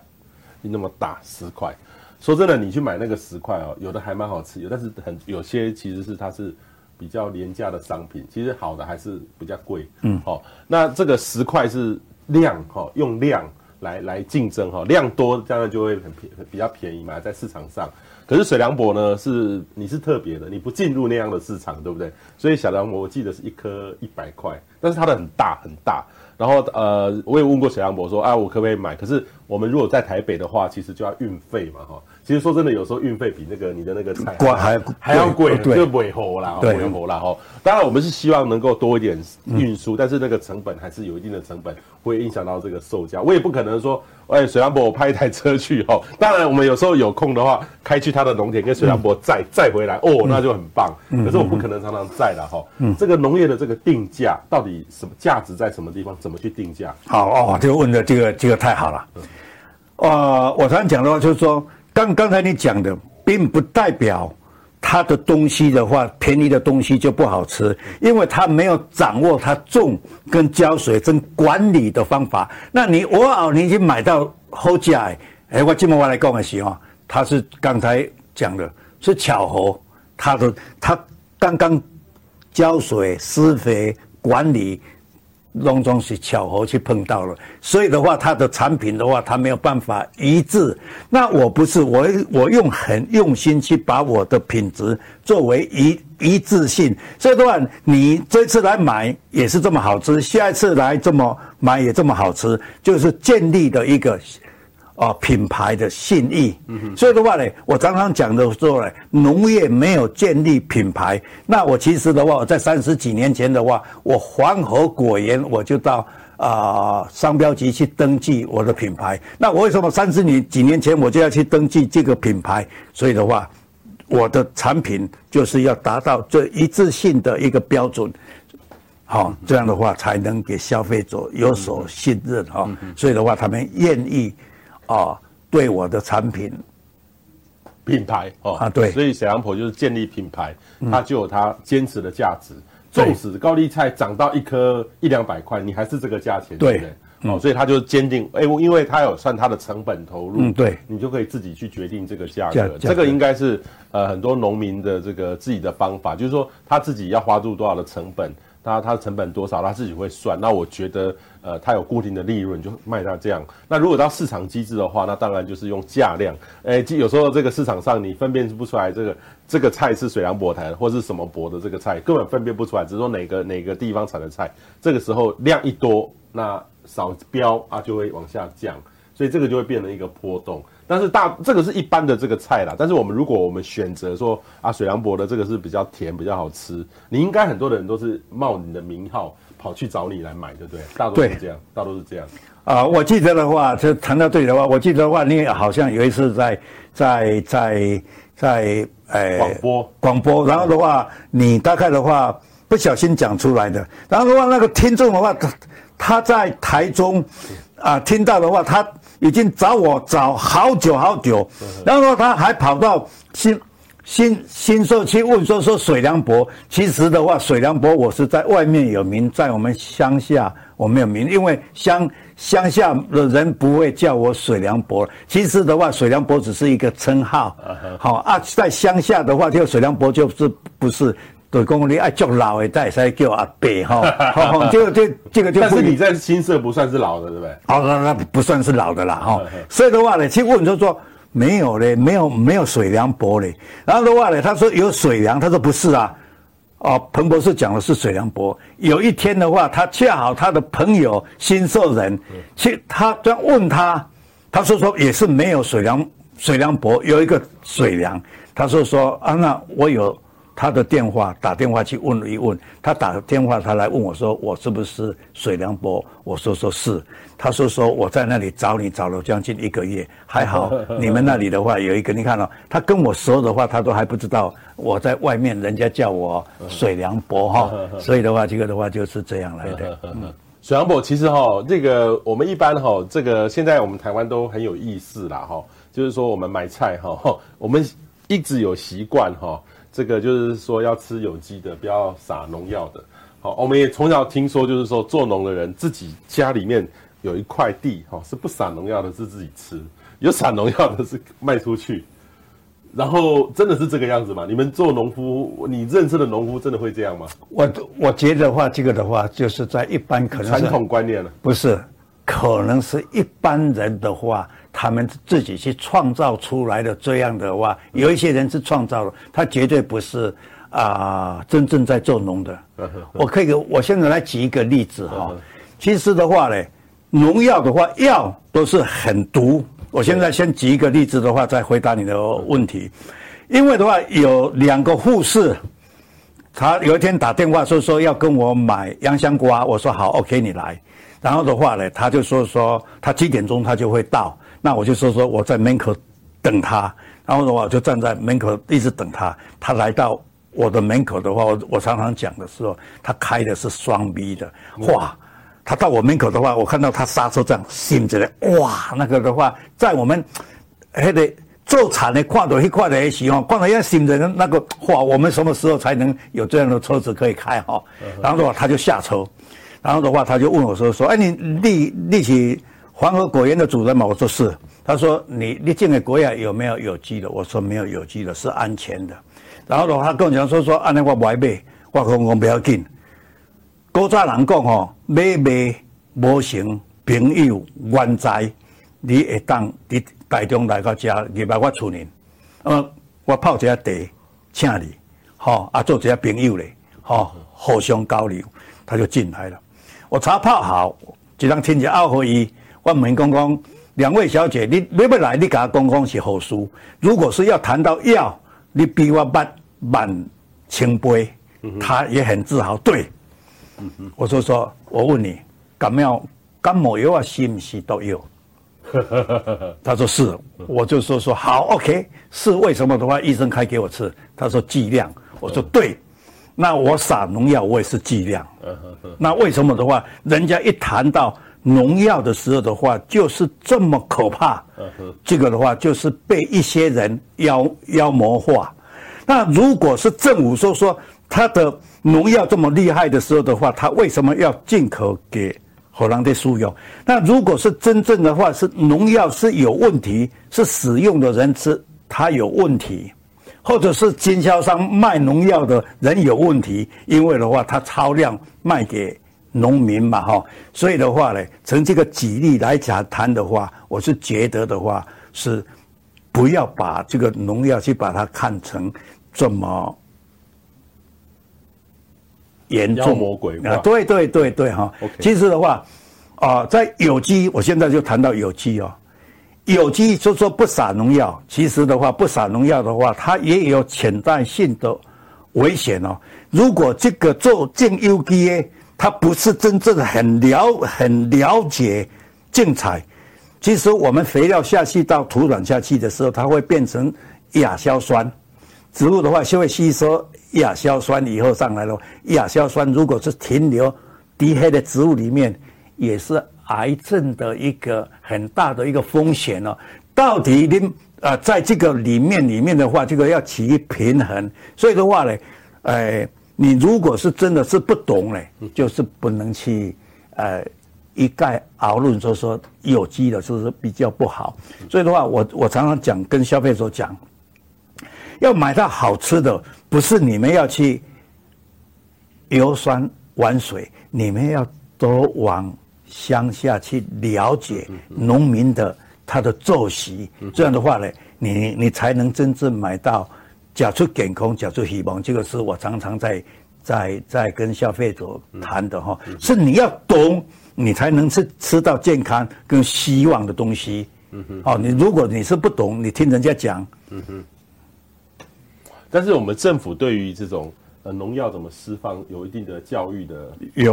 一那么大十块。说真的，你去买那个十块哦，有的还蛮好吃，有但是很有些其实是它是比较廉价的商品，其实好的还是比较贵。嗯，好、哦，那这个十块是量哈、哦，用量来来竞争哈、哦，量多当然就会很便比较便宜嘛，在市场上。可是水梁柏呢，是你是特别的，你不进入那样的市场，对不对？所以小梁柏我记得是一颗一百块，但是它的很大很大。然后呃，我也问过水梁柏说，啊，我可不可以买？可是我们如果在台北的话，其实就要运费嘛，哈。其实说真的，有时候运费比那个你的那个菜还还，还要贵，就尾猴啦，尾猴啦哈。当然，我们是希望能够多一点运输，嗯，但是那个成本还是有一定的成本，会影响到这个售价。我也不可能说，哎，水兰博我派一台车去哈。当然，我们有时候有空的话，开去他的农田跟水梁柏载载回来，哦，那就很棒。可是我不可能常常载了哈。嗯，这个农业的这个定价到底什么价值在什么地方？怎么去定价？好哦，这个问的这个这个太好了。呃，我常讲的话就是说。刚刚才你讲的，并不代表他的东西的话，便宜的东西就不好吃，因为他没有掌握他种跟浇水跟管理的方法。那你我哦，你已经买到好价哎，我这么我来讲的时候，他是刚才讲的是巧合，他的他刚刚浇水施肥管理。隆中是巧合去碰到了，所以的话，它的产品的话，它没有办法一致。那我不是我，我用很用心去把我的品质作为一一致性。这段，你这次来买也是这么好吃，下一次来这么买也这么好吃，就是建立的一个。啊，品牌的信义，所以的话呢，我常常讲的说呢，农业没有建立品牌，那我其实的话，我在三十几年前的话，我黄河果园我就到啊、呃、商标局去登记我的品牌。那我为什么三十年几年前我就要去登记这个品牌？所以的话，我的产品就是要达到这一致性的一个标准，好，这样的话才能给消费者有所信任哈。所以的话，他们愿意。啊，对我的产品品牌哦啊，对，所以小杨婆就是建立品牌，它就有它坚持的价值。纵使高丽菜涨到一颗一两百块，你还是这个价钱，对不对？哦，所以他就坚定，哎，因为他有算他的成本投入，嗯，对，你就可以自己去决定这个价格。这个应该是呃很多农民的这个自己的方法，就是说他自己要花入多少的成本。他他的成本多少，他自己会算。那我觉得，呃，它有固定的利润，就卖到这样。那如果到市场机制的话，那当然就是用价量。哎，有时候这个市场上你分辨不出来这个这个菜是水梁柏台或是什么博的这个菜，根本分辨不出来，只是说哪个哪个地方产的菜。这个时候量一多，那少标啊就会往下降，所以这个就会变成一个波动。但是大这个是一般的这个菜啦，但是我们如果我们选择说啊水梁柏的这个是比较甜比较好吃，你应该很多的人都是冒你的名号跑去找你来买，对不对？大多是这样，大多是这样。啊，我记得的话，就谈到这里的话，我记得的话，你好像有一次在在在在呃广播广播，然后的话，你大概的话不小心讲出来的，然后的话那个听众的话，他他在台中啊听到的话，他。已经找我找好久好久，然后他还跑到新新新社去问说说水梁柏，其实的话水梁柏我是在外面有名，在我们乡下我没有名，因为乡乡下的人不会叫我水梁柏。其实的话，水梁柏只是一个称号，好啊，在乡下的话，这个水梁柏就是不是。对，公你爱叫老的，再才叫阿伯哈。好，这个这这个就。但是你在新社不算是老的，对不对？哦，那那不算是老的啦哈。所以的话呢，去问就说没有嘞，没有没有水梁薄嘞。然后的话呢，他说有水梁，他说不是啊。哦，彭博士讲的是水梁薄。有一天的话，他恰好他的朋友新社人去，他这样问他，他说说也是没有水梁水梁薄，有一个水梁。他说说啊，那我有。他的电话打电话去问了一问，他打电话他来问我说，我是不是水梁柏？我说说是，他说说我在那里找你找了将近一个月，还好 你们那里的话有一个，你看哦，他跟我说的话他都还不知道我在外面人家叫我水梁柏哈，所以的话这个的话就是这样来的。嗯，水梁柏其实哈，这个我们一般哈，这个现在我们台湾都很有意思啦哈，就是说我们买菜哈，我们一直有习惯哈。这个就是说要吃有机的，不要撒农药的。好，我们也从小听说，就是说做农的人自己家里面有一块地，哈，是不撒农药的，是自己吃；有撒农药的，是卖出去。然后真的是这个样子吗？你们做农夫，你认识的农夫真的会这样吗？我我觉得话，这个的话，就是在一般可能传统观念了，不是，可能是一般人的话，他们自己去创造出来的这样的话，有一些人是创造的，他绝对不是啊、呃，真正在做农的。我可以，我现在来举一个例子哈，其实的话呢，农药的话，药都是很毒。我现在先举一个例子的话，再回答你的问题。因为的话，有两个护士，他有一天打电话说说要跟我买洋香瓜，我说好，OK，你来。然后的话呢，他就说说他几点钟他就会到，那我就说说我在门口等他。然后的话，我就站在门口一直等他。他来到我的门口的话，我我常常讲的时候，他开的是双 B 的，哇！他到我门口的话，我看到他刹车这样醒着嘞，哇，那个的话，在我们还得做产的跨到一块的时候，看到要醒着的那个，哇，我们什么时候才能有这样的车子可以开哈？然后的话，他就下车，然后的话，他就问我说说，哎，你立立起黄河果园的主人吗？我说是。他说你你进的果园有没有有机的？我说没有有机的，是安全的。然后的话，他跟我讲说说，安那我不爱买，我说我不要紧。古早人讲吼，买卖无成朋友愿在，你会当伫台中来到遮入来我厝里，呃，我泡一下茶，请你，吼，啊，做一下朋友咧，吼，互相交流，他就进来了。我茶泡好，一人亲戚二合一，我问公公，两位小姐，你要不来？你给他公公是好事？如果是要谈到药，你比我慢慢千倍，他也很自豪，对。我就说，我问你，感冒感冒药啊，是不是都有？他说是，我就说说好，OK，是为什么的话，医生开给我吃。他说剂量，我说对，那我撒农药我也是剂量。那为什么的话，人家一谈到农药的时候的话，就是这么可怕。这个的话，就是被一些人妖妖魔化。那如果是政府说说他的。农药这么厉害的时候的话，他为什么要进口给荷兰的输用？那如果是真正的话，是农药是有问题，是使用的人吃他有问题，或者是经销商卖农药的人有问题，因为的话他超量卖给农民嘛，哈，所以的话呢，从这个举例来讲谈的话，我是觉得的话是不要把这个农药去把它看成这么。严重魔鬼啊！对对对对哈。其实的话，啊、呃，在有机，我现在就谈到有机哦。有机就说不撒农药，其实的话不撒农药的话，它也有潜在性的危险哦。如果这个做种有机的，它不是真正的很了很了解种菜，其实我们肥料下去到土壤下去的时候，它会变成亚硝酸，植物的话就会吸收。亚硝酸以后上来了，亚硝酸如果是停留低黑的植物里面，也是癌症的一个很大的一个风险哦。到底你啊、呃，在这个里面里面的话，这个要取平衡。所以的话呢，呃，你如果是真的是不懂呢，就是不能去呃一概而论说说有机的是不是比较不好。所以的话，我我常常讲跟消费者讲。要买到好吃的，不是你们要去游山玩水，你们要多往乡下去了解农民的他的作息。这样的话呢，你你才能真正买到假出健康，假出希望。这个是我常常在在在跟消费者谈的哈，是你要懂，你才能吃吃到健康跟希望的东西。嗯哼哦，你如果你是不懂，你听人家讲。嗯哼但是我们政府对于这种呃农药怎么释放有一定的教育的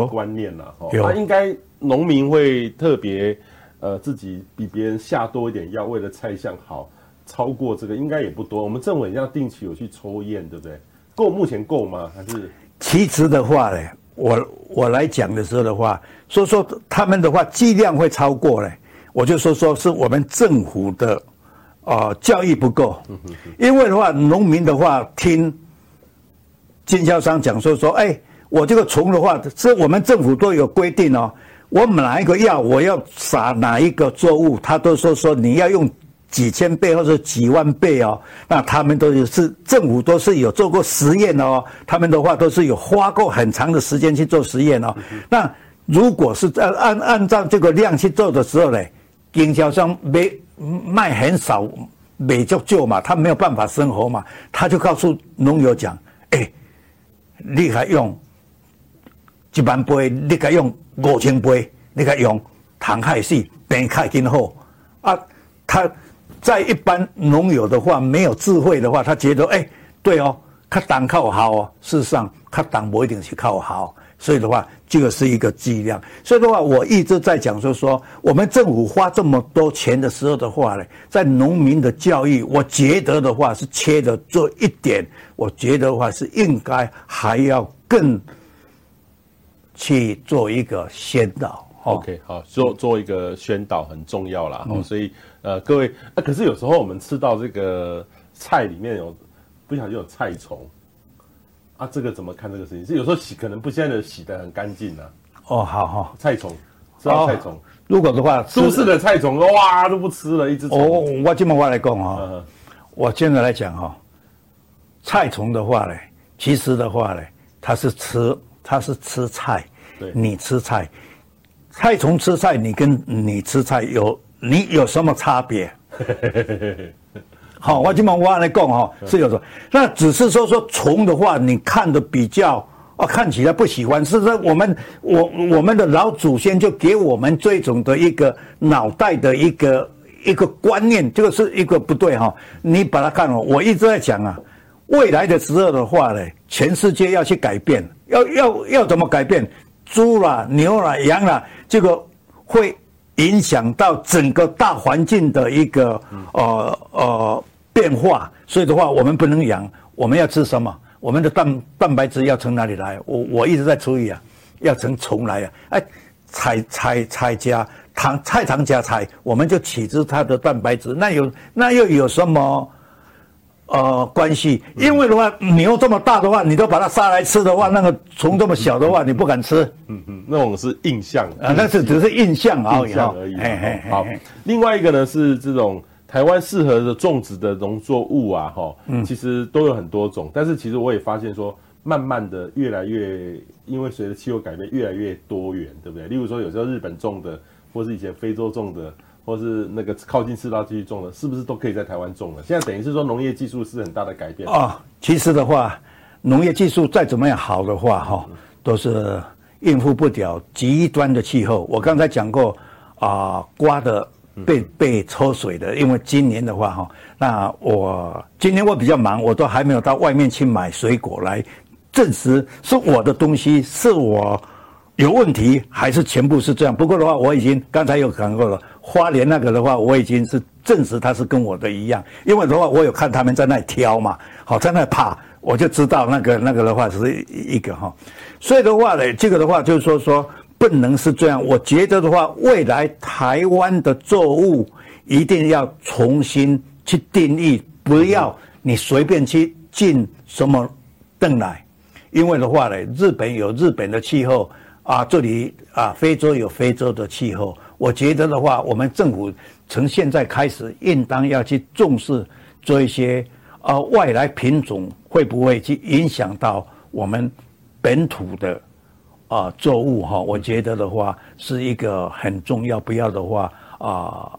观念呐，哈，那应该农民会特别呃自己比别人下多一点药，为了菜相好，超过这个应该也不多。我们政委要定期有去抽验，对不对？够目前够吗？还是？其实的话呢，我我来讲的时候的话，说说他们的话剂量会超过呢，我就说说是我们政府的。啊、呃，教育不够，因为的话，农民的话听经销商讲说说，哎，我这个虫的话，是我们政府都有规定哦。我哪一个药，我要撒哪一个作物，他都说说你要用几千倍或者几万倍哦。那他们都是政府都是有做过实验哦。他们的话都是有花过很长的时间去做实验哦。那如果是按按按照这个量去做的时候呢，经销商没卖很少，没就救嘛，他没有办法生活嘛，他就告诉农友讲，你还用一万杯，你该用。五千杯，你该用糖害死，病害今后啊，他在一般农友的话，没有智慧的话，他觉得哎、欸，对哦，他当靠好哦，事实上他当不一定是靠好，所以的话，这个是一个剂量。所以的话，我一直在讲，就是说，我们政府花这么多钱的时候的话呢，在农民的教育，我觉得的话是缺的这一点，我觉得的话是应该还要更。去做一个宣导，OK，好，做做一个宣导很重要啦。嗯、所以呃，各位，啊，可是有时候我们吃到这个菜里面有不小心有菜虫，啊，这个怎么看这个事情？是有时候洗可能不见得洗的很干净呢。哦，好好，菜虫，知道菜虫、哦？如果的话，都市的菜虫哇都不吃了，一只虫。哦，我这么话来讲哈，我现在来讲哈，菜虫的话呢，其实的话呢，它是吃。它是吃菜，对你吃菜，菜虫吃菜，你跟你吃菜有你有什么差别？好，我今晚我来讲哈，是有的。那只是说说虫的话，你看的比较啊，看起来不喜欢，是不是？我们我我们的老祖先就给我们这种的一个脑袋的一个一个观念，这个是一个不对哈。你把它看哦，我一直在讲啊，未来的时候的话呢，全世界要去改变。要要要怎么改变？猪啦、牛啦、羊啦，这个会影响到整个大环境的一个呃呃变化。所以的话，我们不能养。我们要吃什么？我们的蛋蛋白质要从哪里来？我我一直在注意啊，要从虫来啊。哎，菜菜菜家糖，菜糖家菜，我们就取之它的蛋白质。那有那又有什么？呃，关系，因为的话，牛这么大的话，你都把它杀来吃的话，那个虫这么小的话，你不敢吃。嗯嗯，那种是印象啊，那是只是印象而已。印象而已。好，另外一个呢是这种台湾适合的种植的农作物啊，哈，其实都有很多种，但是其实我也发现说，慢慢的越来越，因为随着气候改变，越来越多元，对不对？例如说，有时候日本种的，或是以前非洲种的。或是那个靠近赤道地区种的，是不是都可以在台湾种了？现在等于是说农业技术是很大的改变啊。其实的话，农业技术再怎么样好的话，哈，都是应付不了极端的气候。我刚才讲过啊，瓜的被被抽水的，因为今年的话，哈，那我今年我比较忙，我都还没有到外面去买水果来证实是我的东西是我有问题，还是全部是这样。不过的话，我已经刚才有讲过了。花莲那个的话，我已经是证实他是跟我的一样，因为的话，我有看他们在那里挑嘛，好在那里爬，我就知道那个那个的话是一个哈，所以的话呢，这个的话就是说说不能是这样。我觉得的话，未来台湾的作物一定要重新去定义，不要你随便去进什么邓来，因为的话呢，日本有日本的气候啊，这里啊，非洲有非洲的气候。我觉得的话，我们政府从现在开始，应当要去重视做一些啊外来品种会不会去影响到我们本土的啊、作物哈？我觉得的话是一个很重要，不要的话啊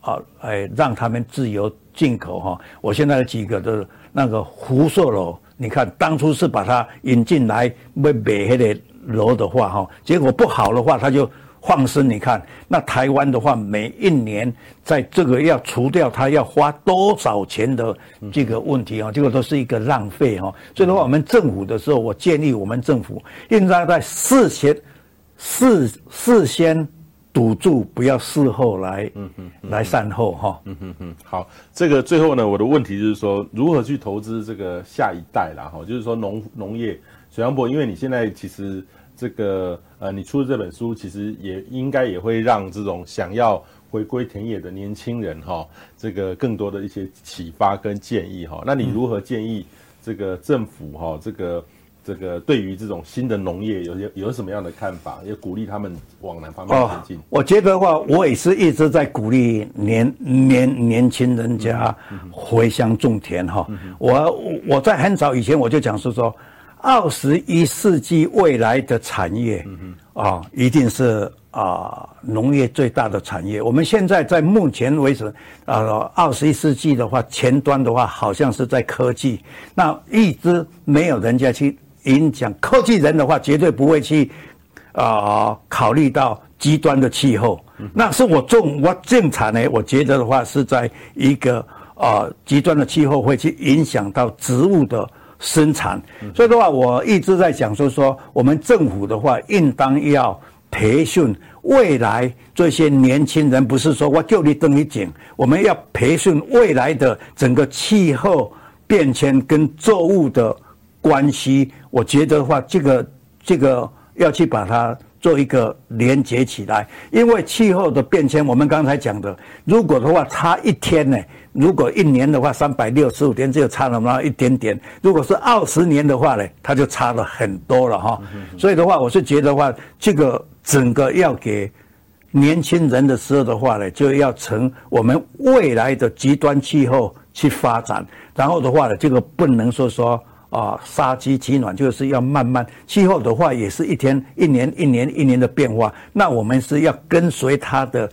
啊哎让他们自由进口哈。我现在的几个的那个福寿螺，你看当初是把它引进来卖卖那个螺的话哈，结果不好的话，他就。放生，你看那台湾的话，每一年在这个要除掉它要花多少钱的这个问题啊，这个都是一个浪费哈。所以的话，我们政府的时候，我建议我们政府应该在事前事事先堵住，不要事后来嗯嗯来善后哈。嗯嗯嗯。好，这个最后呢，我的问题就是说，如何去投资这个下一代啦？哈，就是说农农业，水杨伯，因为你现在其实。这个呃，你出的这本书其实也应该也会让这种想要回归田野的年轻人哈、哦，这个更多的一些启发跟建议哈、哦。那你如何建议这个政府哈、哦，这个这个对于这种新的农业有有有什么样的看法？也鼓励他们往哪方面前进？哦，我觉得话，我也是一直在鼓励年年年轻人家回乡种田哈。我我在很早以前我就讲是说，二十一世纪未来的产业啊，一定是啊农业最大的产业。我们现在在目前为止啊，二十一世纪的话，前端的话好像是在科技，那一直没有人家去。影响科技人的话，绝对不会去啊、呃、考虑到极端的气候。那是我种我种产呢，我觉得的话是在一个啊、呃、极端的气候会去影响到植物的生产。所以的话，我一直在讲说说，我们政府的话应当要培训未来这些年轻人，不是说我就你等于景，我们要培训未来的整个气候变迁跟作物的。关系，我觉得的话，这个这个要去把它做一个连接起来，因为气候的变迁，我们刚才讲的，如果的话差一天呢，如果一年的话三百六十五天就差了那么一点点，如果是二十年的话呢，它就差了很多了哈。所以的话，我是觉得话，这个整个要给年轻人的时候的话呢，就要从我们未来的极端气候去发展，然后的话呢，这个不能说说。啊，杀鸡取暖就是要慢慢，气候的话也是一天一年一年一年的变化，那我们是要跟随它的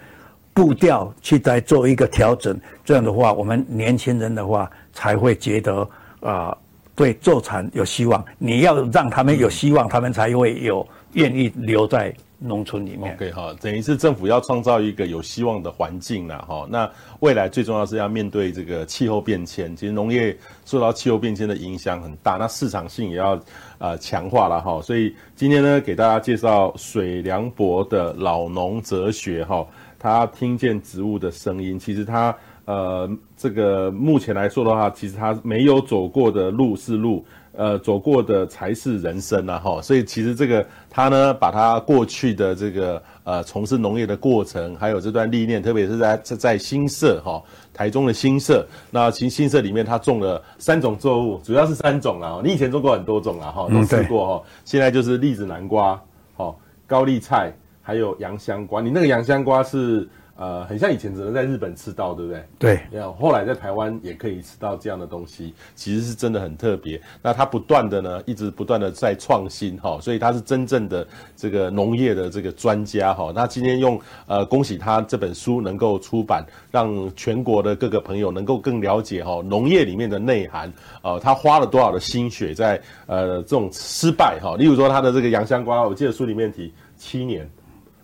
步调去再做一个调整，这样的话，我们年轻人的话才会觉得啊，对做产有希望。你要让他们有希望，他们才会有愿意留在。农村里面，OK 哈，等于是政府要创造一个有希望的环境了哈。那未来最重要是要面对这个气候变迁，其实农业受到气候变迁的影响很大，那市场性也要呃强化了哈。所以今天呢，给大家介绍水良博的老农哲学哈。他听见植物的声音，其实他呃这个目前来说的话，其实他没有走过的路是路。呃，走过的才是人生啊，哈，所以其实这个他呢，把他过去的这个呃从事农业的过程，还有这段历练，特别是在在新社哈，台中的新社，那其实新社里面他种了三种作物，主要是三种啊，你以前种过很多种啊，哈，都试过哈，现在就是栗子南瓜，哈，高丽菜，还有洋香瓜，你那个洋香瓜是。呃，很像以前只能在日本吃到，对不对？对。然后后来在台湾也可以吃到这样的东西，其实是真的很特别。那它不断的呢，一直不断的在创新哈，所以他是真正的这个农业的这个专家哈。那今天用呃，恭喜他这本书能够出版，让全国的各个朋友能够更了解哈农业里面的内涵。呃，他花了多少的心血在呃这种失败哈，例如说他的这个洋香瓜，我记得书里面提七年，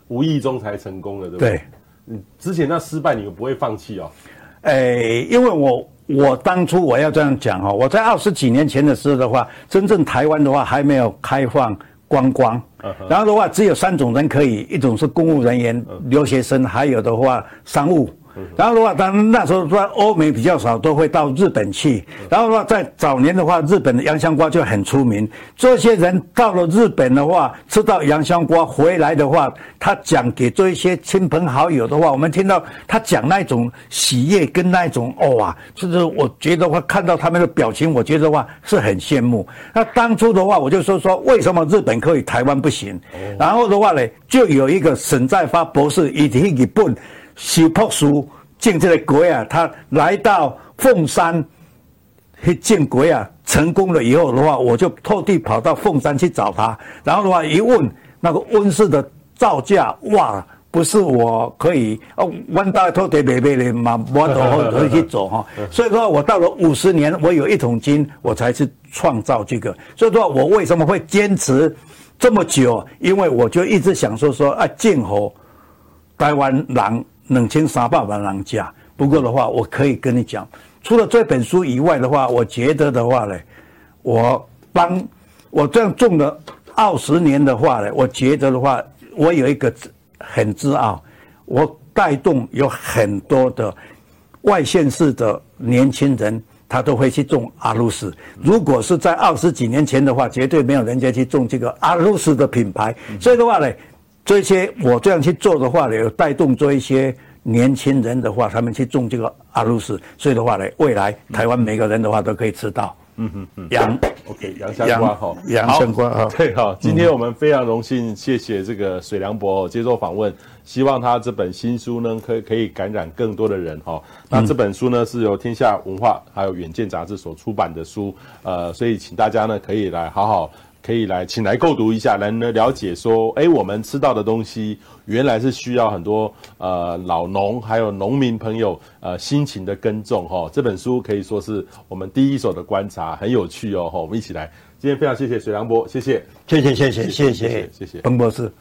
无意中才成功的，对不对？对嗯，之前那失败，你又不会放弃哦？诶、欸，因为我我当初我要这样讲哈，我在二十几年前的时候的话，真正台湾的话还没有开放观光，然后的话只有三种人可以，一种是公务人员、留学生，还有的话商务。然后的话，当然那时候说欧美比较少，都会到日本去。然后的话，在早年的话，日本的洋香瓜就很出名。这些人到了日本的话，吃到洋香瓜回来的话，他讲给这一些亲朋好友的话，我们听到他讲那种喜悦跟那种哦啊，就是我觉得话看到他们的表情，我觉得话是很羡慕。那当初的话，我就说说为什么日本可以，台湾不行？然后的话呢，就有一个沈在发博士以及日本。修朴树种这个国啊，他来到凤山去建国啊，成功了以后的话，我就特地跑到凤山去找他，然后的话一问那个温室的造价，哇，不是我可以哦，弯道偷地白白的嘛，我都可以去走哈。所以说我到了五十年，我有一桶金，我才去创造这个。所以说我为什么会坚持这么久？因为我就一直想说说啊，静候台湾人。两千三百万人家，不过的话，我可以跟你讲，除了这本书以外的话，我觉得的话呢，我帮我这样种了二十年的话呢，我觉得的话，我有一个很自傲，我带动有很多的外县市的年轻人，他都会去种阿鲁斯。如果是在二十几年前的话，绝对没有人家去种这个阿鲁斯的品牌，所以的话呢。这些我这样去做的话呢，有带动做一些年轻人的话，他们去种这个阿鲁斯，所以的话呢，未来台湾每个人的话都可以吃到。嗯嗯嗯，洋，OK，洋香瓜哈，洋香瓜哈，对哈。今天我们非常荣幸，谢谢这个水良博接受访问，希望他这本新书呢，可以可以感染更多的人哈。那这本书呢，是由天下文化还有远见杂志所出版的书，呃，所以请大家呢可以来好好。可以来，请来购读一下，来呢了解说，哎，我们吃到的东西原来是需要很多呃老农还有农民朋友呃辛勤的耕种哈、哦。这本书可以说是我们第一手的观察，很有趣哦。我们一起来，今天非常谢谢水良波，谢谢，谢谢，谢谢，谢谢，谢谢，谢谢，彭博士。